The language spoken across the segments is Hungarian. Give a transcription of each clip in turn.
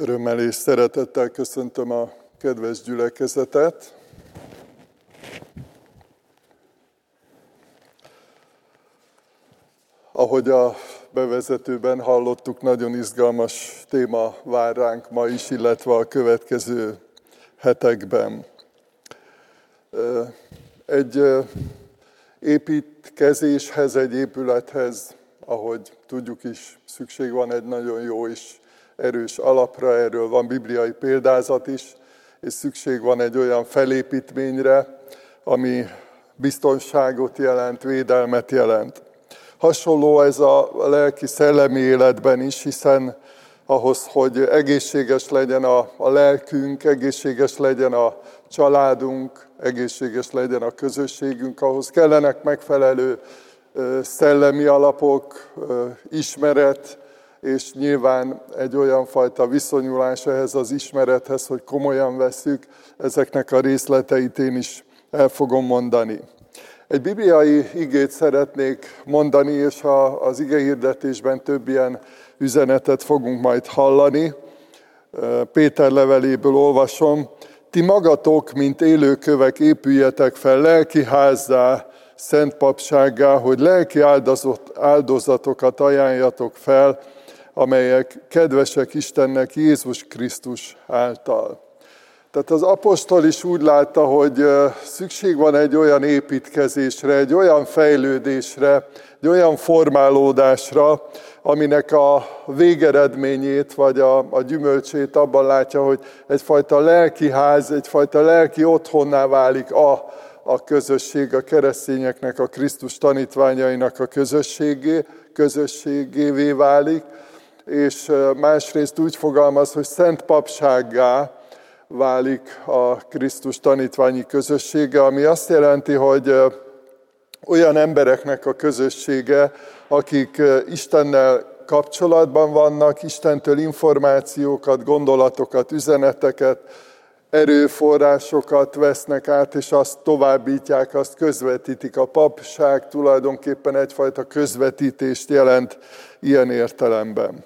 Örömmel és szeretettel köszöntöm a kedves gyülekezetet. Ahogy a bevezetőben hallottuk, nagyon izgalmas téma vár ránk ma is, illetve a következő hetekben. Egy építkezéshez, egy épülethez, ahogy tudjuk is, szükség van egy nagyon jó és erős alapra, erről van bibliai példázat is, és szükség van egy olyan felépítményre, ami biztonságot jelent, védelmet jelent. Hasonló ez a lelki szellemi életben is, hiszen ahhoz, hogy egészséges legyen a, a lelkünk, egészséges legyen a családunk, egészséges legyen a közösségünk, ahhoz kellenek megfelelő szellemi alapok, ismeret, és nyilván egy olyan fajta viszonyulás ehhez az ismerethez, hogy komolyan veszük, ezeknek a részleteit én is el fogom mondani. Egy bibliai igét szeretnék mondani, és az ige hirdetésben több ilyen üzenetet fogunk majd hallani. Péter leveléből olvasom. Ti magatok, mint élőkövek épüljetek fel lelki házzá, szent papsággá, hogy lelki áldozatokat ajánljatok fel, amelyek kedvesek Istennek Jézus Krisztus által. Tehát az apostol is úgy látta, hogy szükség van egy olyan építkezésre, egy olyan fejlődésre, egy olyan formálódásra, aminek a végeredményét, vagy a, a gyümölcsét abban látja, hogy egyfajta lelki ház, egyfajta lelki otthonná válik a, a közösség, a keresztényeknek, a Krisztus tanítványainak a közösségé, közösségévé válik, és másrészt úgy fogalmaz, hogy szent papsággá válik a Krisztus tanítványi közössége, ami azt jelenti, hogy olyan embereknek a közössége, akik Istennel kapcsolatban vannak, Istentől információkat, gondolatokat, üzeneteket, erőforrásokat vesznek át, és azt továbbítják, azt közvetítik. A papság tulajdonképpen egyfajta közvetítést jelent ilyen értelemben.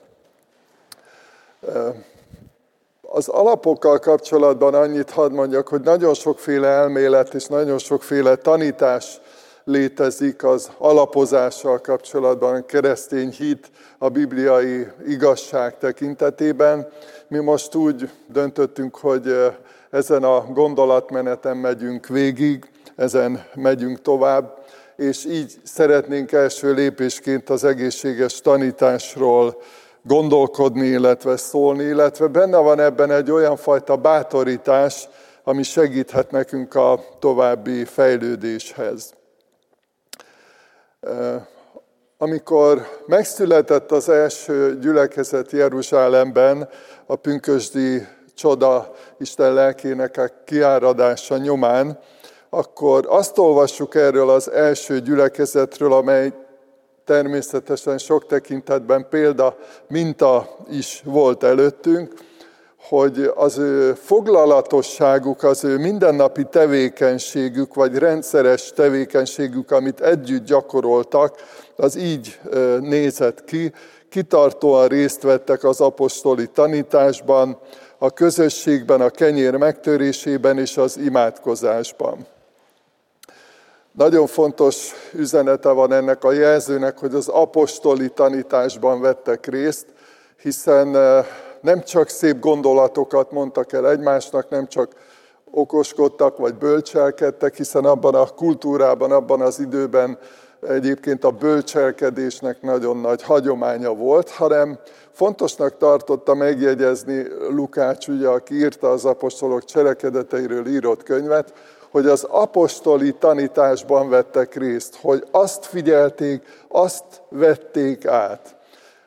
Az alapokkal kapcsolatban annyit hadd mondjak, hogy nagyon sokféle elmélet és nagyon sokféle tanítás létezik az alapozással kapcsolatban, a keresztény hit, a bibliai igazság tekintetében. Mi most úgy döntöttünk, hogy ezen a gondolatmeneten megyünk végig, ezen megyünk tovább, és így szeretnénk első lépésként az egészséges tanításról gondolkodni, illetve szólni, illetve benne van ebben egy olyan fajta bátorítás, ami segíthet nekünk a további fejlődéshez. Amikor megszületett az első gyülekezet Jeruzsálemben, a pünkösdi csoda Isten lelkének a kiáradása nyomán, akkor azt olvassuk erről az első gyülekezetről, amely természetesen sok tekintetben példa, minta is volt előttünk, hogy az ő foglalatosságuk, az ő mindennapi tevékenységük, vagy rendszeres tevékenységük, amit együtt gyakoroltak, az így nézett ki. Kitartóan részt vettek az apostoli tanításban, a közösségben, a kenyér megtörésében és az imádkozásban. Nagyon fontos üzenete van ennek a jelzőnek, hogy az apostoli tanításban vettek részt, hiszen eh, nem csak szép gondolatokat mondtak el egymásnak, nem csak okoskodtak vagy bölcselkedtek, hiszen abban a kultúrában, abban az időben egyébként a bölcselkedésnek nagyon nagy hagyománya volt, hanem fontosnak tartotta megjegyezni Lukács, ugye, aki írta az apostolok cselekedeteiről írott könyvet, hogy az apostoli tanításban vettek részt, hogy azt figyelték, azt vették át.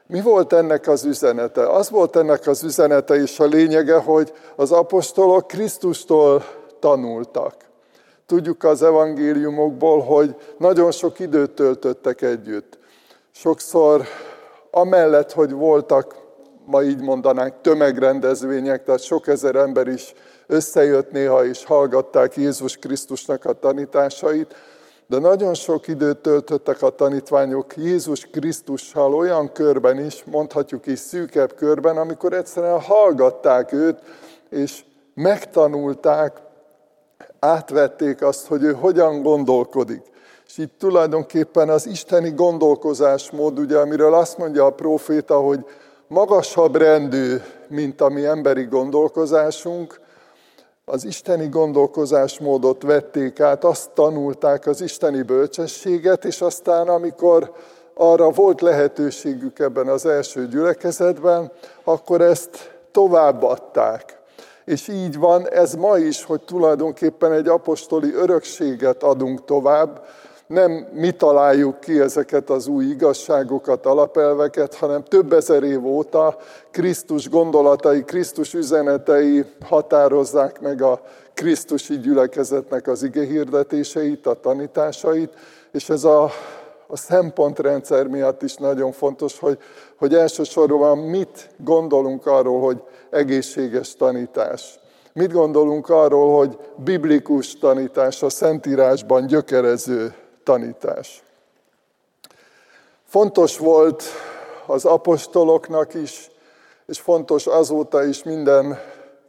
Mi volt ennek az üzenete? Az volt ennek az üzenete és a lényege, hogy az apostolok Krisztustól tanultak. Tudjuk az evangéliumokból, hogy nagyon sok időt töltöttek együtt. Sokszor amellett, hogy voltak, ma így mondanánk, tömegrendezvények, tehát sok ezer ember is összejött néha és hallgatták Jézus Krisztusnak a tanításait, De nagyon sok időt töltöttek a tanítványok Jézus Krisztussal olyan körben is, mondhatjuk is szűkebb körben, amikor egyszerűen hallgatták őt, és megtanulták, átvették azt, hogy ő hogyan gondolkodik. És itt tulajdonképpen az isteni gondolkozásmód, ugye, amiről azt mondja a proféta, hogy magasabb rendű, mint a mi emberi gondolkozásunk, az isteni gondolkozásmódot vették át, azt tanulták az isteni bölcsességet, és aztán amikor arra volt lehetőségük ebben az első gyülekezetben, akkor ezt továbbadták. És így van, ez ma is, hogy tulajdonképpen egy apostoli örökséget adunk tovább, nem mi találjuk ki ezeket az új igazságokat, alapelveket, hanem több ezer év óta Krisztus gondolatai, Krisztus üzenetei határozzák meg a Krisztusi gyülekezetnek az ige hirdetéseit, a tanításait, és ez a, a szempontrendszer miatt is nagyon fontos, hogy, hogy elsősorban mit gondolunk arról, hogy egészséges tanítás. Mit gondolunk arról, hogy biblikus tanítás, a Szentírásban gyökerező tanítás. Fontos volt az apostoloknak is, és fontos azóta is minden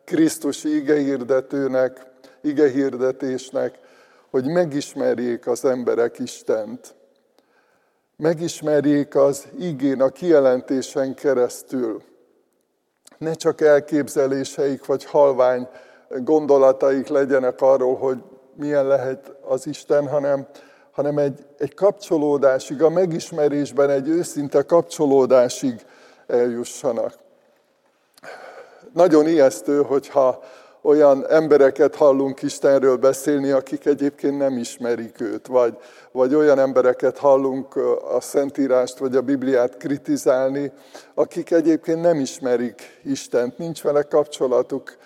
Krisztusi igehirdetőnek, igehirdetésnek, hogy megismerjék az emberek Istent. Megismerjék az igén, a kijelentésen keresztül. Ne csak elképzeléseik vagy halvány gondolataik legyenek arról, hogy milyen lehet az Isten, hanem hanem egy, egy kapcsolódásig, a megismerésben egy őszinte kapcsolódásig eljussanak. Nagyon ijesztő, hogyha olyan embereket hallunk Istenről beszélni, akik egyébként nem ismerik őt, vagy, vagy olyan embereket hallunk a Szentírást vagy a Bibliát kritizálni, akik egyébként nem ismerik Istent, nincs vele kapcsolatuk,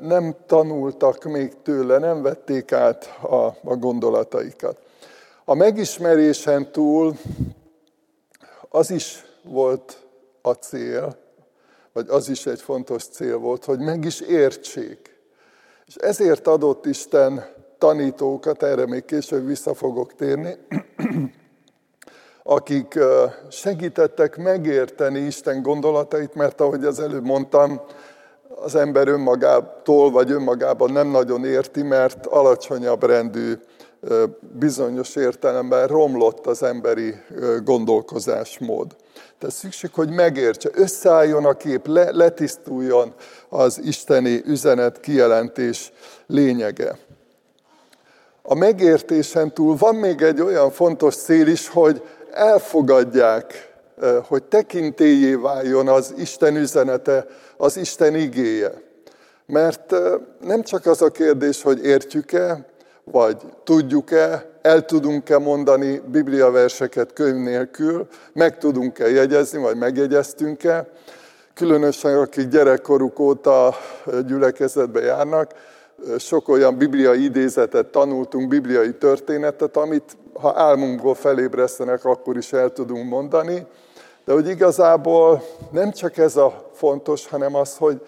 nem tanultak még tőle, nem vették át a, a gondolataikat. A megismerésen túl az is volt a cél, vagy az is egy fontos cél volt, hogy meg is értsék. És ezért adott Isten tanítókat, erre még később vissza fogok térni, akik segítettek megérteni Isten gondolatait, mert ahogy az előbb mondtam, az ember önmagától vagy önmagában nem nagyon érti, mert alacsonyabb rendű bizonyos értelemben romlott az emberi gondolkozásmód. Tehát szükség, hogy megértse, összeálljon a kép, le, letisztuljon az isteni üzenet kijelentés lényege. A megértésen túl van még egy olyan fontos cél is, hogy elfogadják, hogy tekintélyé váljon az Isten üzenete, az Isten igéje. Mert nem csak az a kérdés, hogy értjük-e, vagy tudjuk-e, el tudunk-e mondani bibliaverseket könyv nélkül, meg tudunk-e jegyezni, vagy megjegyeztünk-e. Különösen akik gyerekkoruk óta gyülekezetbe járnak, sok olyan bibliai idézetet tanultunk, bibliai történetet, amit ha álmunkból felébresztenek, akkor is el tudunk mondani. De hogy igazából nem csak ez a fontos, hanem az, hogy,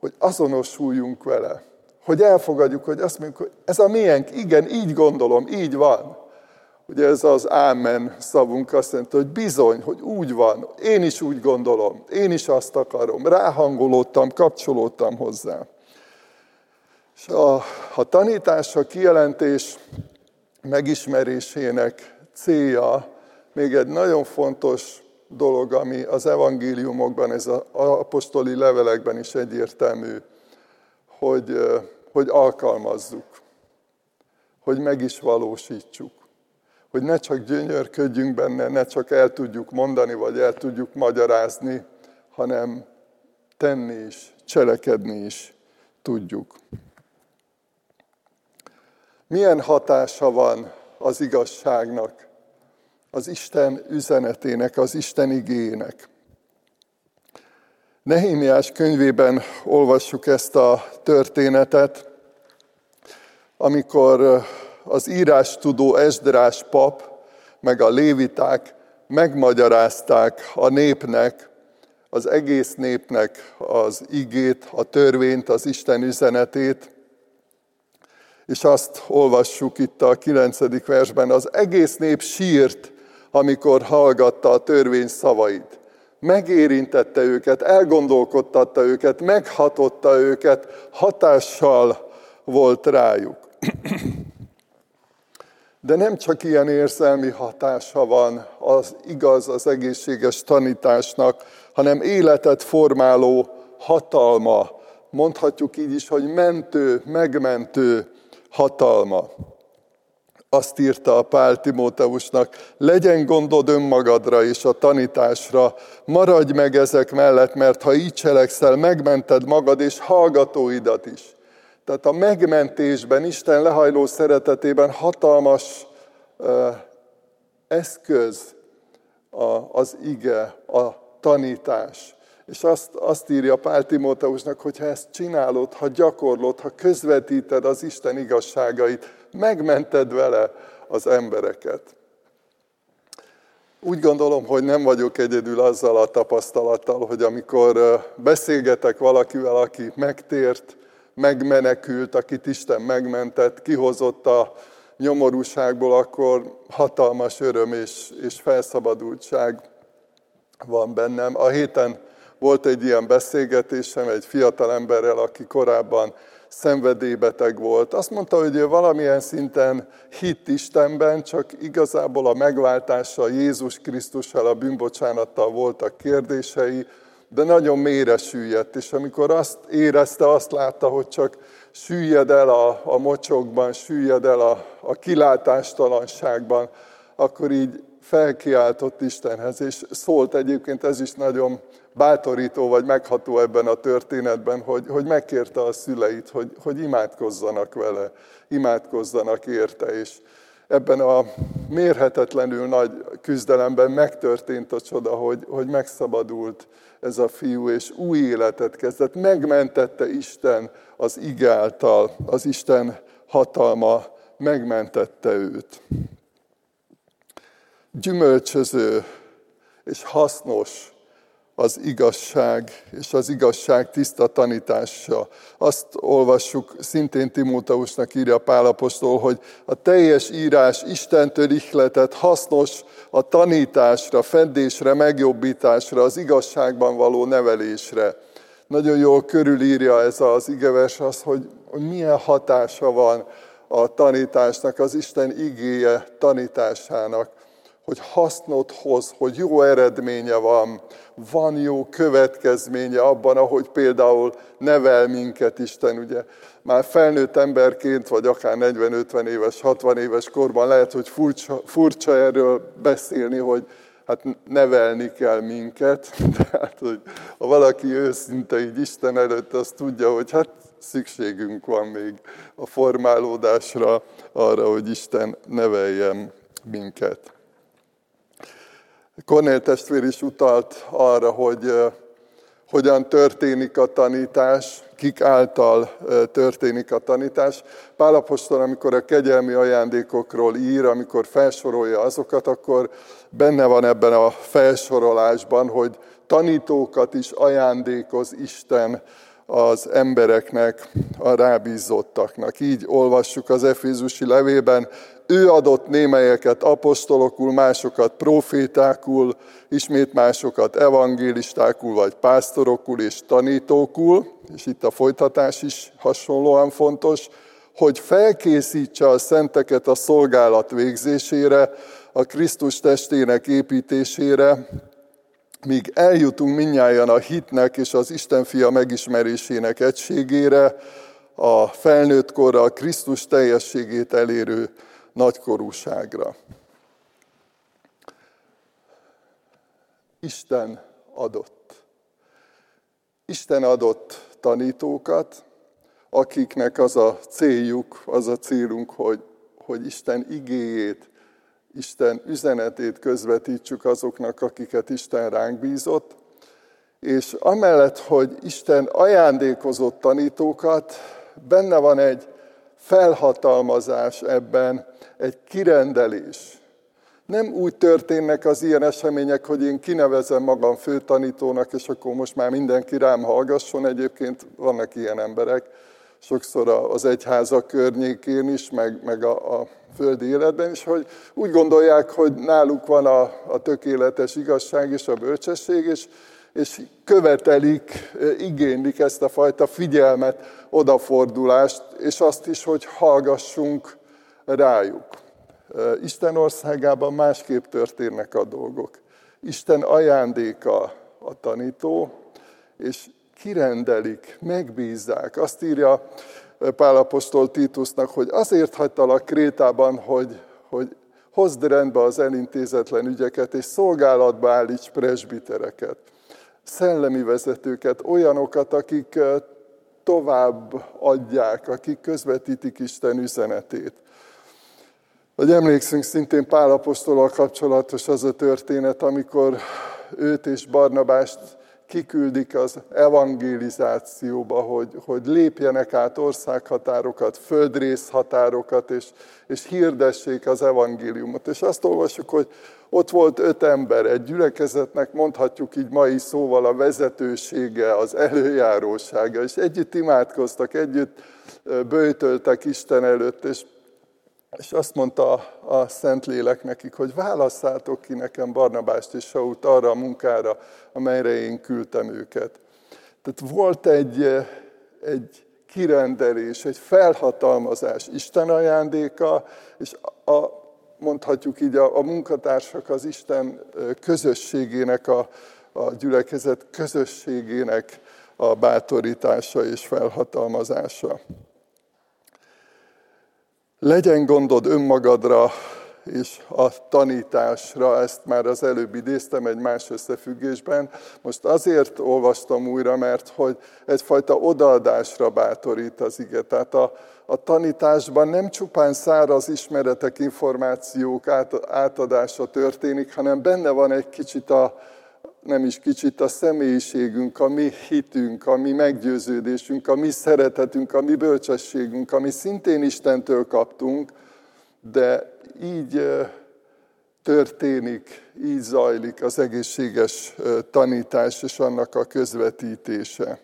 hogy azonosuljunk vele hogy elfogadjuk, hogy azt mondjuk, hogy ez a miénk, igen, így gondolom, így van. Ugye ez az ámen szavunk azt mondta, hogy bizony, hogy úgy van, én is úgy gondolom, én is azt akarom, ráhangolódtam, kapcsolódtam hozzá. És a, a tanítás, a kijelentés megismerésének célja még egy nagyon fontos dolog, ami az evangéliumokban, ez az apostoli levelekben is egyértelmű hogy, hogy alkalmazzuk, hogy meg is valósítsuk. Hogy ne csak gyönyörködjünk benne, ne csak el tudjuk mondani, vagy el tudjuk magyarázni, hanem tenni is, cselekedni is tudjuk. Milyen hatása van az igazságnak, az Isten üzenetének, az Isten igének? Nehémiás könyvében olvassuk ezt a történetet, amikor az írás tudó Esdrás pap, meg a léviták megmagyarázták a népnek, az egész népnek az igét, a törvényt, az Isten üzenetét, És azt olvassuk itt a kilencedik versben, az egész nép sírt, amikor hallgatta a törvény szavait. Megérintette őket, elgondolkodtatta őket, meghatotta őket, hatással volt rájuk. De nem csak ilyen érzelmi hatása van az igaz, az egészséges tanításnak, hanem életet formáló hatalma. Mondhatjuk így is, hogy mentő, megmentő hatalma. Azt írta a Pál Timóteusnak, legyen gondod önmagadra és a tanításra, maradj meg ezek mellett, mert ha így cselekszel, megmented magad és hallgatóidat is. Tehát a megmentésben, Isten lehajló szeretetében hatalmas uh, eszköz a, az ige, a tanítás. És azt, azt írja Pál Timóteusnak, hogy ha ezt csinálod, ha gyakorlod, ha közvetíted az Isten igazságait, megmented vele az embereket. Úgy gondolom, hogy nem vagyok egyedül azzal a tapasztalattal, hogy amikor beszélgetek valakivel, aki megtért, megmenekült, akit Isten megmentett, kihozott a nyomorúságból, akkor hatalmas öröm és, és felszabadultság van bennem. A héten volt egy ilyen beszélgetésem egy fiatal emberrel, aki korábban szenvedélybeteg volt. Azt mondta, hogy ő valamilyen szinten hitt Istenben, csak igazából a megváltással, Jézus Krisztussal, a bűnbocsánattal voltak kérdései, de nagyon mélyre süllyedt, és amikor azt érezte, azt látta, hogy csak süllyed el a, a mocsokban, süllyed el a, a kilátástalanságban, akkor így felkiáltott Istenhez, és szólt egyébként, ez is nagyon bátorító vagy megható ebben a történetben, hogy, hogy megkérte a szüleit, hogy, hogy imádkozzanak vele, imádkozzanak érte, és ebben a mérhetetlenül nagy küzdelemben megtörtént a csoda, hogy, hogy megszabadult ez a fiú, és új életet kezdett. Megmentette Isten az igáltal, az Isten hatalma megmentette őt. Gyümölcsöző és hasznos az igazság és az igazság tiszta tanítása. Azt olvassuk, szintén Timóteusnak írja Pálapostól, hogy a teljes írás Istentől ihletett hasznos a tanításra, fedésre, megjobbításra, az igazságban való nevelésre. Nagyon jól körülírja ez az igevers az, hogy, hogy milyen hatása van a tanításnak, az Isten igéje tanításának hogy hasznot hoz, hogy jó eredménye van, van jó következménye abban, ahogy például nevel minket Isten, ugye már felnőtt emberként, vagy akár 40-50 éves, 60 éves korban lehet, hogy furcsa, furcsa erről beszélni, hogy hát nevelni kell minket. Tehát, hogy ha valaki őszinte így Isten előtt, azt tudja, hogy hát szükségünk van még a formálódásra, arra, hogy Isten neveljen minket. Kornél testvér is utalt arra, hogy hogyan történik a tanítás, kik által történik a tanítás. Pálapostól, amikor a kegyelmi ajándékokról ír, amikor felsorolja azokat, akkor benne van ebben a felsorolásban, hogy tanítókat is ajándékoz Isten az embereknek, a rábízottaknak. Így olvassuk az Efézusi levében, ő adott némelyeket apostolokul, másokat profétákul, ismét másokat evangélistákul, vagy pásztorokul és tanítókul, és itt a folytatás is hasonlóan fontos, hogy felkészítse a szenteket a szolgálat végzésére, a Krisztus testének építésére, míg eljutunk minnyáján a hitnek és az Isten fia megismerésének egységére, a felnőtt korra a Krisztus teljességét elérő nagykorúságra. Isten adott. Isten adott tanítókat, akiknek az a céljuk, az a célunk, hogy, hogy Isten igéjét, Isten üzenetét közvetítsük azoknak, akiket Isten ránk bízott, és amellett, hogy Isten ajándékozott tanítókat, benne van egy felhatalmazás ebben, egy kirendelés. Nem úgy történnek az ilyen események, hogy én kinevezem magam főtanítónak, és akkor most már mindenki rám hallgasson, egyébként vannak ilyen emberek, sokszor az egyházak környékén is, meg, meg a, a földi életben is, hogy úgy gondolják, hogy náluk van a, a tökéletes igazság és a bölcsesség, és, és követelik, igénylik ezt a fajta figyelmet, odafordulást, és azt is, hogy hallgassunk rájuk. Isten országában másképp történnek a dolgok. Isten ajándéka a tanító, és kirendelik, megbízzák. Azt írja Pálapostól Titusnak, hogy azért hagytalak Krétában, hogy, hogy hozd rendbe az elintézetlen ügyeket, és szolgálatba állíts presbitereket, szellemi vezetőket, olyanokat, akik tovább adják, akik közvetítik Isten üzenetét. Vagy emlékszünk szintén Pálapostolal kapcsolatos az a történet, amikor őt és Barnabást kiküldik az evangelizációba, hogy, hogy lépjenek át országhatárokat, földrészhatárokat, és, és hirdessék az evangéliumot. És azt olvasjuk, hogy ott volt öt ember, egy gyülekezetnek mondhatjuk így mai szóval a vezetősége, az előjárósága, és együtt imádkoztak, együtt bőtöltek Isten előtt, és és azt mondta a Szentlélek nekik, hogy válasszátok ki nekem Barnabást és Saut arra a munkára, amelyre én küldtem őket. Tehát volt egy, egy kirendelés, egy felhatalmazás, Isten ajándéka, és a, mondhatjuk így a, a munkatársak az Isten közösségének, a, a gyülekezet közösségének a bátorítása és felhatalmazása. Legyen gondod önmagadra és a tanításra, ezt már az előbb idéztem egy más összefüggésben. Most azért olvastam újra, mert hogy egyfajta odaadásra bátorít az ige. Tehát a, a tanításban nem csupán száraz ismeretek, információk át, átadása történik, hanem benne van egy kicsit a, nem is kicsit a személyiségünk, a mi hitünk, a mi meggyőződésünk, a mi szeretetünk, a mi bölcsességünk, ami szintén Istentől kaptunk, de így történik, így zajlik az egészséges tanítás és annak a közvetítése.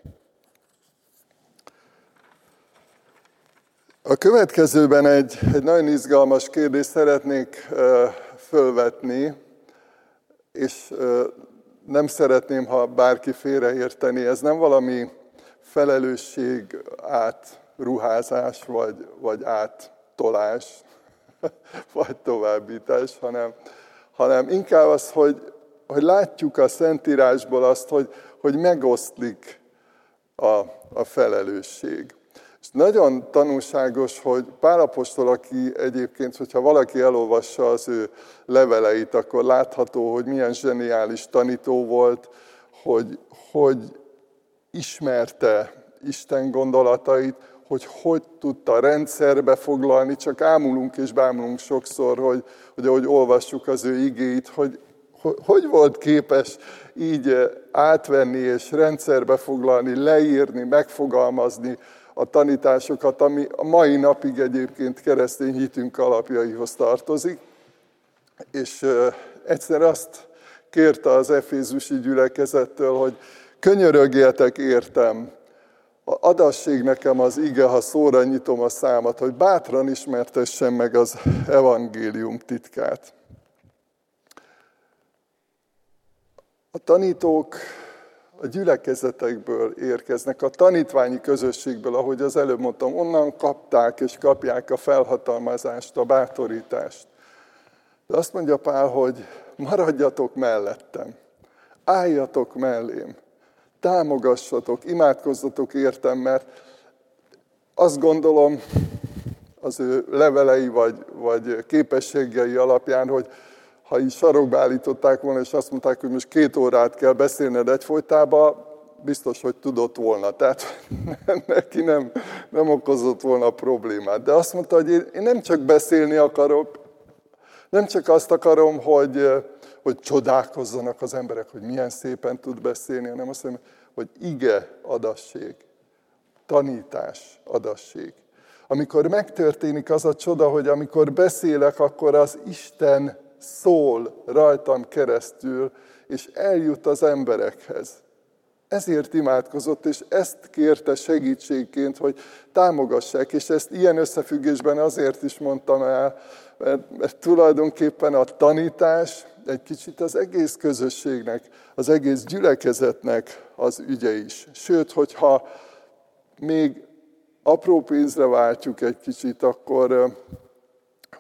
A következőben egy, egy nagyon izgalmas kérdést szeretnék fölvetni, és nem szeretném, ha bárki félreérteni, ez nem valami felelősség átruházás, vagy, vagy áttolás, vagy továbbítás, hanem, hanem inkább az, hogy, hogy látjuk a Szentírásból azt, hogy, hogy megoszlik a, a felelősség. És nagyon tanulságos, hogy Pálapostól, aki egyébként, hogyha valaki elolvassa az ő leveleit, akkor látható, hogy milyen zseniális tanító volt, hogy, hogy ismerte Isten gondolatait, hogy hogy tudta rendszerbe foglalni, csak ámulunk és bámulunk sokszor, hogy, hogy ahogy olvassuk az ő igéit, hogy, hogy, volt képes így átvenni és rendszerbe foglalni, leírni, megfogalmazni a tanításokat, ami a mai napig egyébként keresztény hitünk alapjaihoz tartozik. És egyszer azt kérte az Efézusi gyülekezettől, hogy könyörögjetek értem, adassék nekem az ige, ha szóra nyitom a számat, hogy bátran ismertessem meg az evangélium titkát. A tanítók a gyülekezetekből érkeznek, a tanítványi közösségből, ahogy az előbb mondtam, onnan kapták és kapják a felhatalmazást, a bátorítást. De azt mondja Pál, hogy maradjatok mellettem, álljatok mellém, támogassatok, imádkozzatok értem, mert azt gondolom az ő levelei vagy, vagy képességei alapján, hogy ha így sarokba állították volna, és azt mondták, hogy most két órát kell beszélned egyfolytában, biztos, hogy tudott volna. Tehát neki nem, nem okozott volna problémát. De azt mondta, hogy én, nem csak beszélni akarok, nem csak azt akarom, hogy, hogy csodálkozzanak az emberek, hogy milyen szépen tud beszélni, hanem azt mondom, hogy ige adasség, tanítás adasség. Amikor megtörténik az a csoda, hogy amikor beszélek, akkor az Isten szól rajtam keresztül, és eljut az emberekhez. ezért imádkozott, és ezt kérte segítségként, hogy támogassák, és ezt ilyen összefüggésben azért is mondtam el, mert, mert tulajdonképpen a tanítás egy kicsit az egész közösségnek, az egész gyülekezetnek az ügye is. Sőt, hogyha még apró pénzre váltjuk egy kicsit, akkor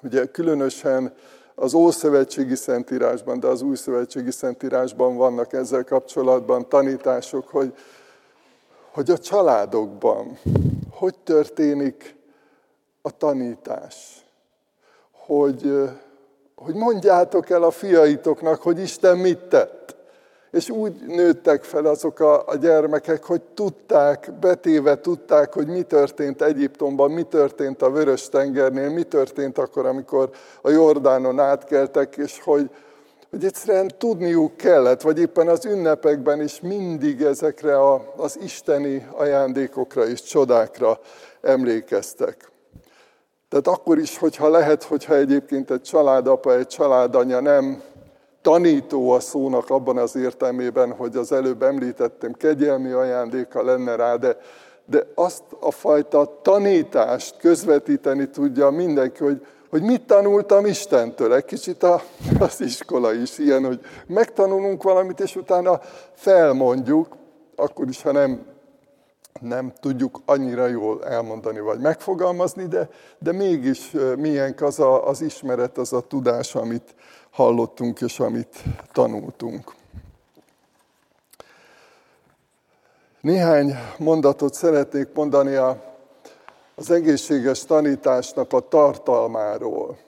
ugye különösen az Ószövetségi Szentírásban, de az Új Szövetségi Szentírásban vannak ezzel kapcsolatban tanítások, hogy, hogy a családokban hogy történik a tanítás. Hogy, hogy mondjátok el a fiaitoknak, hogy Isten mit tett. És úgy nőttek fel azok a, a gyermekek, hogy tudták, betéve tudták, hogy mi történt Egyiptomban, mi történt a Vörös-tengernél, mi történt akkor, amikor a Jordánon átkeltek, és hogy, hogy egyszerűen tudniuk kellett, vagy éppen az ünnepekben is mindig ezekre a, az isteni ajándékokra és csodákra emlékeztek. Tehát akkor is, hogyha lehet, hogyha egyébként egy családapa, egy családanya nem tanító a szónak abban az értelmében, hogy az előbb említettem, kegyelmi ajándéka lenne rá, de, de azt a fajta tanítást közvetíteni tudja mindenki, hogy, hogy mit tanultam Istentől. Egy kicsit a, az iskola is ilyen, hogy megtanulunk valamit, és utána felmondjuk, akkor is, ha nem, nem tudjuk annyira jól elmondani vagy megfogalmazni, de, de mégis milyen az a, az ismeret, az a tudás, amit, hallottunk és amit tanultunk. Néhány mondatot szeretnék mondani az egészséges tanításnak a tartalmáról.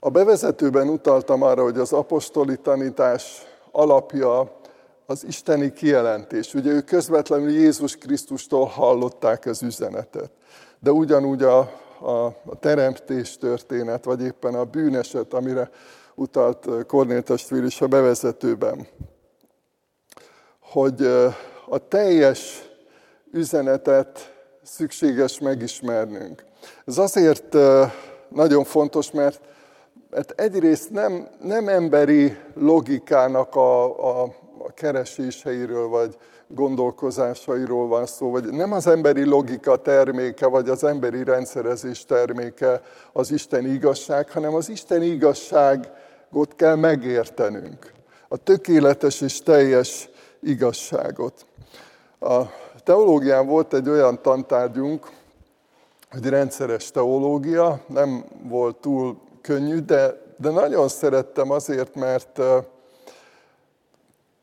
A bevezetőben utaltam arra, hogy az apostoli tanítás alapja az isteni kijelentés. Ugye ők közvetlenül Jézus Krisztustól hallották az üzenetet. De ugyanúgy a, a, teremtés történet, vagy éppen a bűneset, amire utalt Kornél testvér is a bevezetőben. Hogy a teljes üzenetet szükséges megismernünk. Ez azért nagyon fontos, mert, mert egyrészt nem, nem emberi logikának a, a, a kereséseiről, vagy gondolkozásairól van szó, vagy nem az emberi logika terméke, vagy az emberi rendszerezés terméke az Isten igazság, hanem az Isten igazságot kell megértenünk. A tökéletes és teljes igazságot. A teológián volt egy olyan tantárgyunk, hogy rendszeres teológia, nem volt túl könnyű, de, de nagyon szerettem azért, mert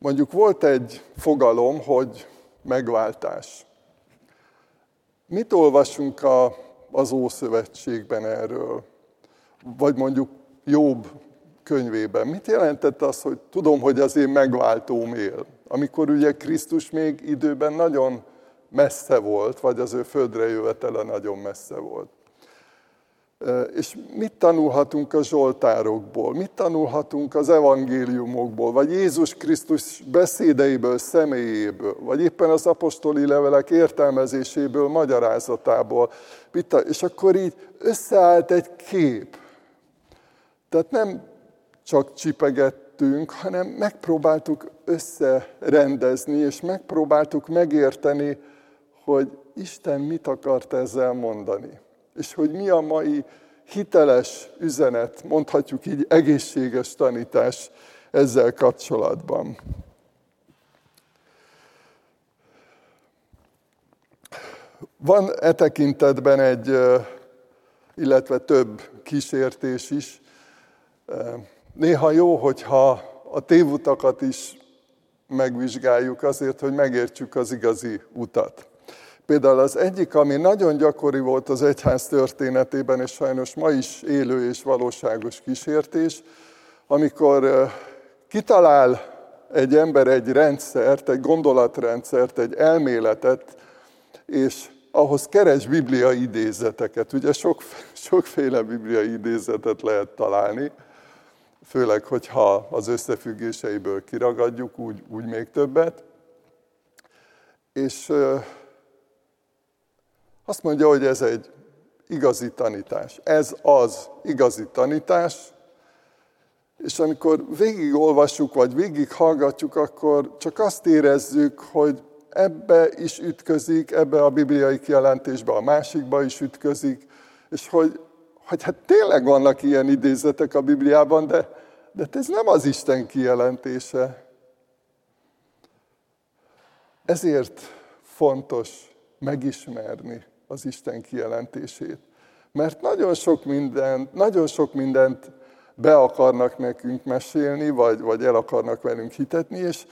Mondjuk volt egy fogalom, hogy megváltás. Mit olvasunk a, az Ószövetségben erről? Vagy mondjuk Jobb könyvében. Mit jelentett az, hogy tudom, hogy az én megváltóm él? Amikor ugye Krisztus még időben nagyon messze volt, vagy az ő földre jövetele nagyon messze volt. És mit tanulhatunk a Zsoltárokból, mit tanulhatunk az evangéliumokból, vagy Jézus Krisztus beszédeiből, személyéből, vagy éppen az apostoli levelek értelmezéséből, magyarázatából. És akkor így összeállt egy kép. Tehát nem csak csipegettünk, hanem megpróbáltuk összerendezni, és megpróbáltuk megérteni, hogy Isten mit akart ezzel mondani és hogy mi a mai hiteles üzenet, mondhatjuk így egészséges tanítás ezzel kapcsolatban. Van e tekintetben egy, illetve több kísértés is. Néha jó, hogyha a tévutakat is megvizsgáljuk azért, hogy megértsük az igazi utat. Például az egyik, ami nagyon gyakori volt az egyház történetében, és sajnos ma is élő és valóságos kísértés, amikor kitalál egy ember egy rendszert, egy gondolatrendszert, egy elméletet, és ahhoz keres bibliai idézeteket. Ugye sok, sokféle bibliai idézetet lehet találni, főleg, hogyha az összefüggéseiből kiragadjuk, úgy, úgy még többet. És azt mondja, hogy ez egy igazi tanítás. Ez az igazi tanítás, És amikor végigolvassuk, vagy végighallgatjuk, akkor csak azt érezzük, hogy ebbe is ütközik, ebbe a bibliai kijelentésbe, a másikba is ütközik, és hogy, hogy hát tényleg vannak ilyen idézetek a Bibliában, de, de ez nem az Isten kijelentése. Ezért fontos megismerni az Isten kijelentését. Mert nagyon sok mindent, nagyon sok mindent be akarnak nekünk mesélni, vagy, vagy el akarnak velünk hitetni, és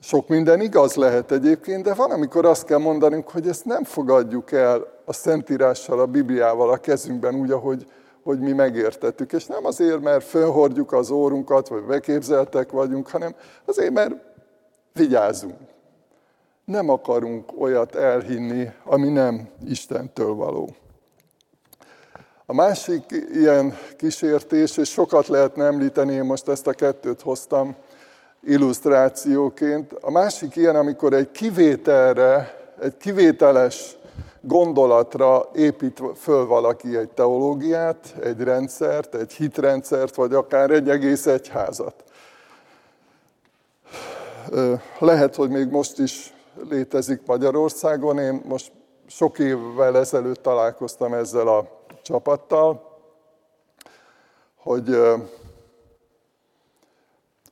sok minden igaz lehet egyébként, de van, amikor azt kell mondanunk, hogy ezt nem fogadjuk el a Szentírással, a Bibliával a kezünkben úgy, ahogy hogy mi megértettük. És nem azért, mert fölhordjuk az órunkat, vagy beképzeltek vagyunk, hanem azért, mert vigyázunk. Nem akarunk olyat elhinni, ami nem Istentől való. A másik ilyen kísértés, és sokat lehetne említeni, én most ezt a kettőt hoztam illusztrációként. A másik ilyen, amikor egy kivételre, egy kivételes gondolatra épít föl valaki egy teológiát, egy rendszert, egy hitrendszert, vagy akár egy egész egyházat. Lehet, hogy még most is létezik Magyarországon. Én most sok évvel ezelőtt találkoztam ezzel a csapattal, hogy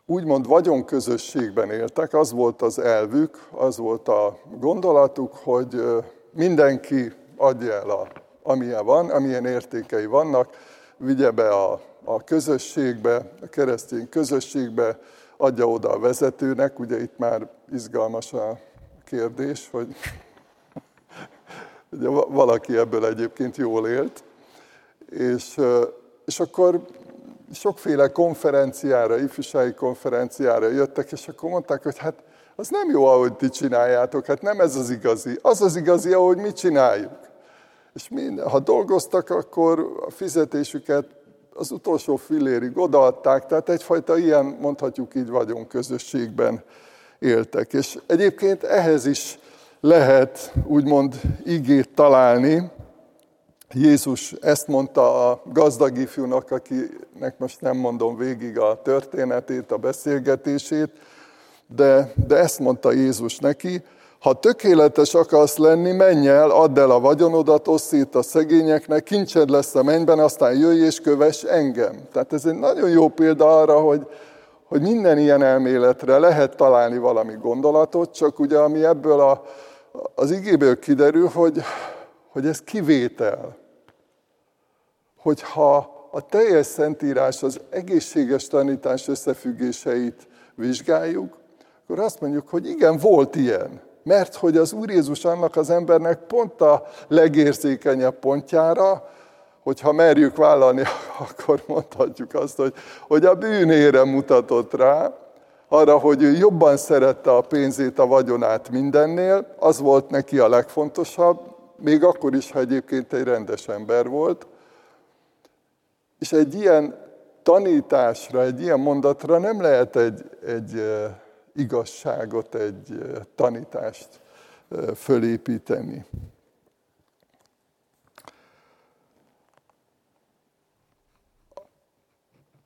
úgymond vagyonközösségben éltek, az volt az elvük, az volt a gondolatuk, hogy mindenki adja el, a, amilyen van, amilyen értékei vannak, vigye be a, a közösségbe, a keresztény közösségbe, adja oda a vezetőnek, ugye itt már izgalmas a kérdés, hogy ugye valaki ebből egyébként jól élt, és, és akkor sokféle konferenciára, ifjúsági konferenciára jöttek, és akkor mondták, hogy hát az nem jó, ahogy ti csináljátok, hát nem ez az igazi. Az az igazi, ahogy mi csináljuk. És mi, ha dolgoztak, akkor a fizetésüket az utolsó filérig odaadták, tehát egyfajta ilyen, mondhatjuk így, vagyon közösségben éltek. És egyébként ehhez is lehet úgymond igét találni, Jézus ezt mondta a gazdag ifjúnak, akinek most nem mondom végig a történetét, a beszélgetését, de, de ezt mondta Jézus neki, ha tökéletes akarsz lenni, menj el, add el a vagyonodat, osszít a szegényeknek, kincsed lesz a mennyben, aztán jöjj és kövess engem. Tehát ez egy nagyon jó példa arra, hogy, hogy minden ilyen elméletre lehet találni valami gondolatot, csak ugye ami ebből a, az igéből kiderül, hogy hogy ez kivétel. Hogyha a teljes szentírás az egészséges tanítás összefüggéseit vizsgáljuk, akkor azt mondjuk, hogy igen, volt ilyen. Mert hogy az Úr Jézus annak az embernek pont a legérzékenyebb pontjára, hogyha merjük vállalni, akkor mondhatjuk azt, hogy, hogy a bűnére mutatott rá, arra, hogy ő jobban szerette a pénzét, a vagyonát mindennél, az volt neki a legfontosabb, még akkor is, ha egyébként egy rendes ember volt. És egy ilyen tanításra, egy ilyen mondatra nem lehet egy, egy igazságot, egy tanítást fölépíteni.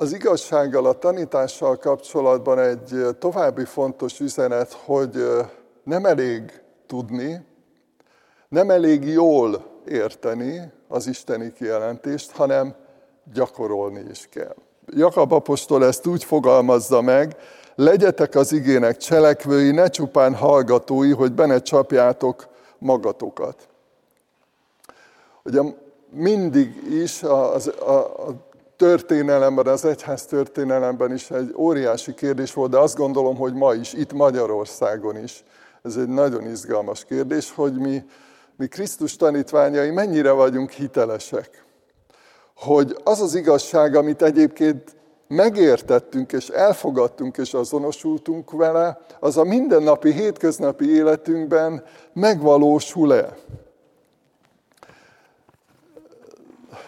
Az igazsággal, a tanítással kapcsolatban egy további fontos üzenet, hogy nem elég tudni, nem elég jól érteni az isteni kijelentést, hanem gyakorolni is kell. Jakab apostol ezt úgy fogalmazza meg, legyetek az igének cselekvői, ne csupán hallgatói, hogy benne csapjátok magatokat. Ugye mindig is a, a, a történelemben, az egyház történelemben is egy óriási kérdés volt, de azt gondolom, hogy ma is, itt Magyarországon is, ez egy nagyon izgalmas kérdés, hogy mi mi Krisztus tanítványai mennyire vagyunk hitelesek. Hogy az az igazság, amit egyébként megértettünk és elfogadtunk és azonosultunk vele, az a mindennapi, hétköznapi életünkben megvalósul-e?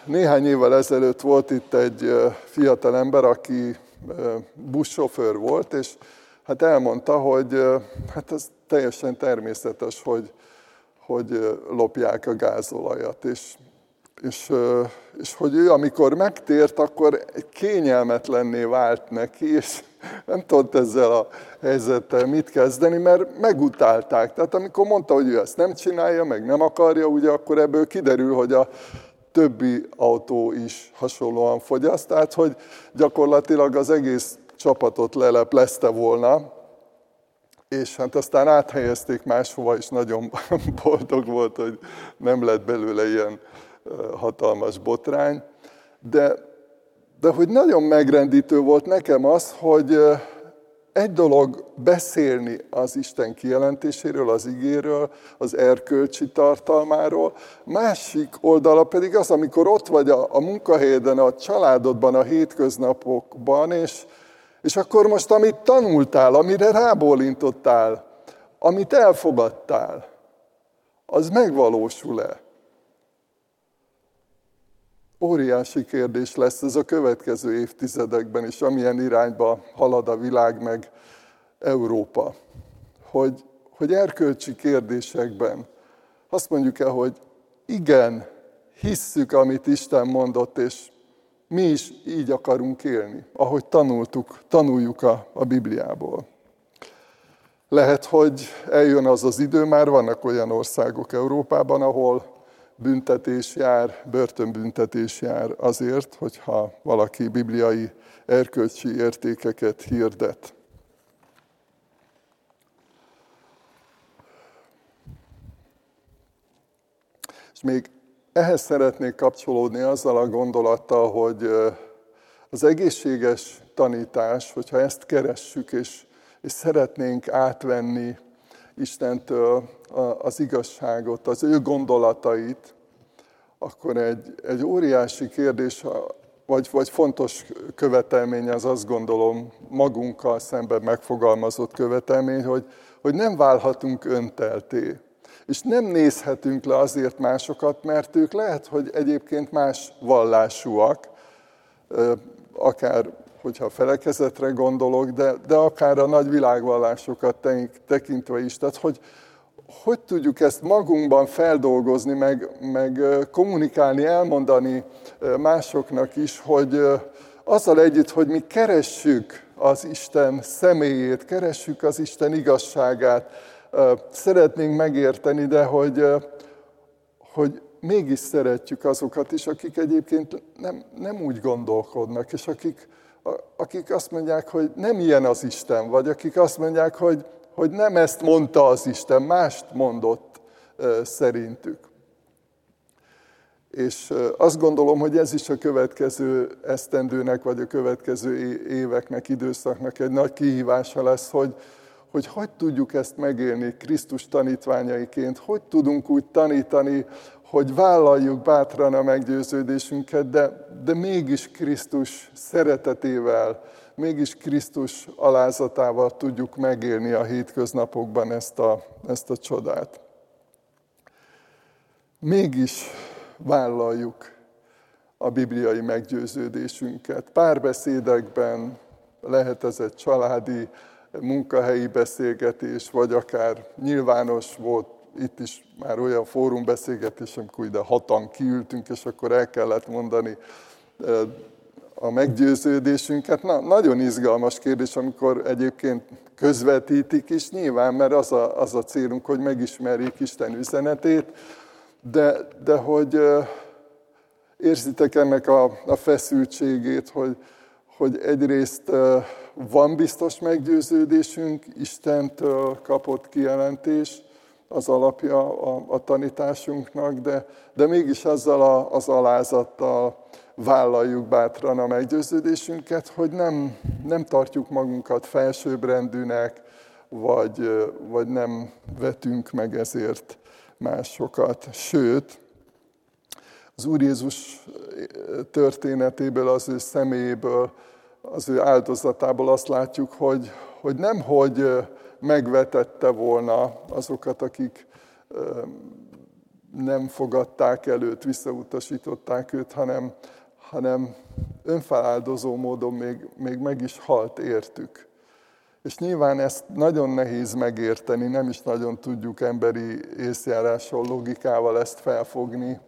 Néhány évvel ezelőtt volt itt egy fiatal ember, aki buszsofőr volt, és hát elmondta, hogy hát ez teljesen természetes, hogy hogy lopják a gázolajat. És és, és hogy ő amikor megtért, akkor kényelmetlenné vált neki, és nem tudott ezzel a helyzettel mit kezdeni, mert megutálták. Tehát amikor mondta, hogy ő ezt nem csinálja, meg nem akarja, ugye akkor ebből kiderül, hogy a többi autó is hasonlóan fogyaszt, tehát hogy gyakorlatilag az egész csapatot leleplezte volna, és hát aztán áthelyezték máshova, és nagyon boldog volt, hogy nem lett belőle ilyen hatalmas botrány. De, de hogy nagyon megrendítő volt nekem az, hogy egy dolog beszélni az Isten kijelentéséről, az igéről, az erkölcsi tartalmáról, másik oldala pedig az, amikor ott vagy a, a munkahelyeden, a családodban, a hétköznapokban, és, és akkor most, amit tanultál, amire rábólintottál, amit elfogadtál, az megvalósul-e? Óriási kérdés lesz ez a következő évtizedekben is, amilyen irányba halad a világ meg Európa. Hogy, hogy erkölcsi kérdésekben azt mondjuk el, hogy igen, hisszük, amit Isten mondott, és mi is így akarunk élni, ahogy tanultuk, tanuljuk a, a Bibliából. Lehet, hogy eljön az az idő, már vannak olyan országok Európában, ahol büntetés jár, börtönbüntetés jár azért, hogyha valaki bibliai erkölcsi értékeket hirdet. És még ehhez szeretnék kapcsolódni azzal a gondolattal, hogy az egészséges tanítás, hogyha ezt keressük, és, és szeretnénk átvenni Istentől az igazságot, az ő gondolatait, akkor egy, egy óriási kérdés, vagy, vagy fontos követelmény az azt gondolom magunkkal szemben megfogalmazott követelmény, hogy, hogy nem válhatunk öntelté. És nem nézhetünk le azért másokat, mert ők lehet, hogy egyébként más vallásúak, akár hogyha a felekezetre gondolok, de, de akár a nagy világvallásokat tekintve is. Tehát, hogy hogy tudjuk ezt magunkban feldolgozni, meg, meg kommunikálni, elmondani másoknak is, hogy azzal együtt, hogy mi keressük az Isten személyét, keressük az Isten igazságát, szeretnénk megérteni, de hogy, hogy mégis szeretjük azokat is, akik egyébként nem, nem úgy gondolkodnak, és akik, akik azt mondják, hogy nem ilyen az Isten, vagy akik azt mondják, hogy, hogy nem ezt mondta az Isten, mást mondott szerintük. És azt gondolom, hogy ez is a következő esztendőnek, vagy a következő éveknek, időszaknak egy nagy kihívása lesz, hogy, hogy hogy tudjuk ezt megélni Krisztus tanítványaiként, hogy tudunk úgy tanítani, hogy vállaljuk bátran a meggyőződésünket, de, de mégis Krisztus szeretetével, mégis Krisztus alázatával tudjuk megélni a hétköznapokban ezt a, ezt a csodát. Mégis vállaljuk a bibliai meggyőződésünket. Párbeszédekben lehet ez egy családi, munkahelyi beszélgetés, vagy akár nyilvános volt itt is már olyan fórumbeszélgetés, amikor ide hatan kiültünk, és akkor el kellett mondani a meggyőződésünket. Na, nagyon izgalmas kérdés, amikor egyébként közvetítik is nyilván, mert az a, az a célunk, hogy megismerjék Isten üzenetét, de, de hogy érzitek ennek a, a feszültségét, hogy, hogy egyrészt van biztos meggyőződésünk, Istentől kapott kijelentés, az alapja a, a tanításunknak, de, de mégis azzal a, az alázattal vállaljuk bátran a meggyőződésünket, hogy nem, nem tartjuk magunkat felsőbbrendűnek, vagy, vagy nem vetünk meg ezért másokat. Sőt, az Úr Jézus történetéből, az ő személyéből, az ő áldozatából azt látjuk, hogy, hogy nem hogy megvetette volna azokat, akik nem fogadták előtt, visszautasították őt, hanem, hanem önfeláldozó módon még, még meg is halt értük. És nyilván ezt nagyon nehéz megérteni, nem is nagyon tudjuk emberi észjárással, logikával ezt felfogni,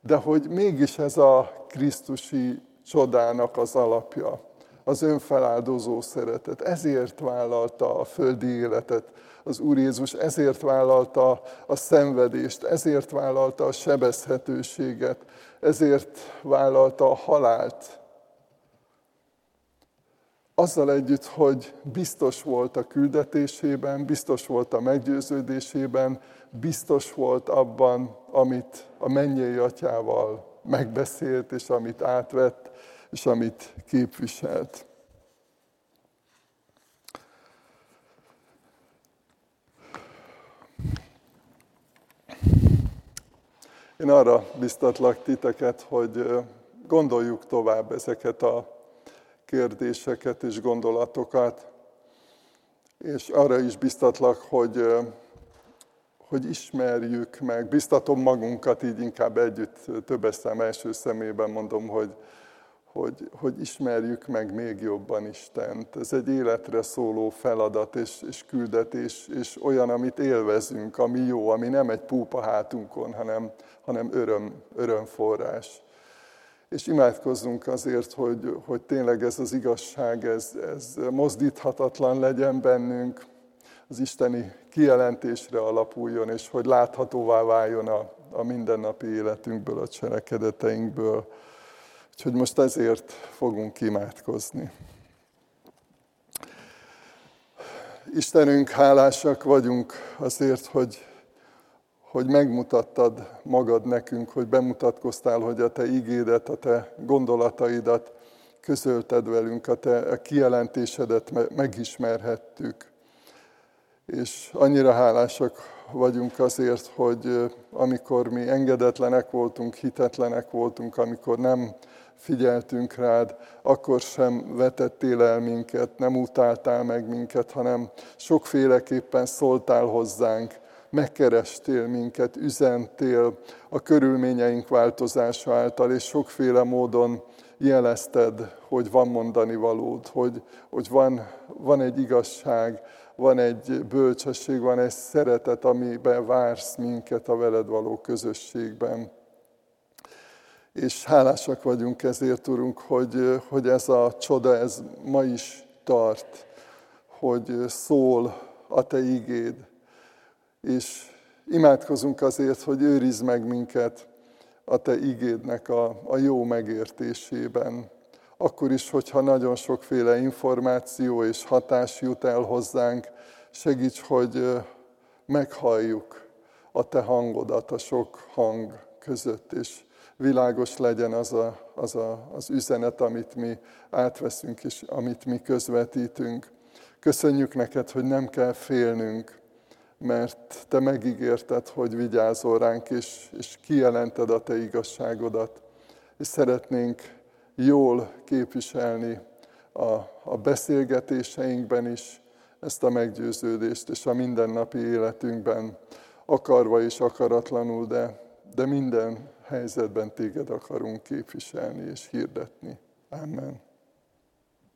de hogy mégis ez a Krisztusi csodának az alapja, az önfeláldozó szeretet. Ezért vállalta a földi életet az Úr Jézus, ezért vállalta a szenvedést, ezért vállalta a sebezhetőséget, ezért vállalta a halált. Azzal együtt, hogy biztos volt a küldetésében, biztos volt a meggyőződésében, biztos volt abban, amit a mennyei atyával megbeszélt, és amit átvett, és amit képviselt. Én arra biztatlak titeket, hogy gondoljuk tovább ezeket a kérdéseket és gondolatokat, és arra is biztatlak, hogy, hogy ismerjük meg, biztatom magunkat így inkább együtt, többes szám első szemében mondom, hogy, hogy, hogy ismerjük meg még jobban Istent. Ez egy életre szóló feladat és, és küldetés, és olyan, amit élvezünk, ami jó, ami nem egy púpa hátunkon, hanem, hanem öröm, örömforrás. És imádkozzunk azért, hogy, hogy tényleg ez az igazság, ez, ez mozdíthatatlan legyen bennünk, az isteni kijelentésre alapuljon, és hogy láthatóvá váljon a, a mindennapi életünkből, a cselekedeteinkből. Úgyhogy most ezért fogunk imádkozni. Istenünk, hálásak vagyunk azért, hogy, hogy megmutattad magad nekünk, hogy bemutatkoztál, hogy a Te ígédet, a Te gondolataidat közölted velünk, a Te kijelentésedet megismerhettük. És annyira hálásak vagyunk azért, hogy amikor mi engedetlenek voltunk, hitetlenek voltunk, amikor nem figyeltünk rád, akkor sem vetettél el minket, nem utáltál meg minket, hanem sokféleképpen szóltál hozzánk, megkerestél minket, üzentél a körülményeink változása által, és sokféle módon jelezted, hogy van mondani valód, hogy, hogy van, van egy igazság, van egy bölcsesség, van egy szeretet, amiben vársz minket a veled való közösségben. És hálásak vagyunk ezért, Urunk, hogy, hogy ez a csoda, ez ma is tart, hogy szól a Te igéd. És imádkozunk azért, hogy őrizd meg minket a Te igédnek a, a jó megértésében. Akkor is, hogyha nagyon sokféle információ és hatás jut el hozzánk, segíts, hogy meghalljuk a Te hangodat a sok hang között, és világos legyen az a, az, a, az üzenet, amit mi átveszünk, és amit mi közvetítünk. Köszönjük neked, hogy nem kell félnünk, mert te megígérted, hogy vigyázol ránk, és, és kijelented a te igazságodat. És szeretnénk jól képviselni a, a beszélgetéseinkben is ezt a meggyőződést, és a mindennapi életünkben, akarva és akaratlanul, de, de minden helyzetben téged akarunk képviselni és hirdetni. Amen.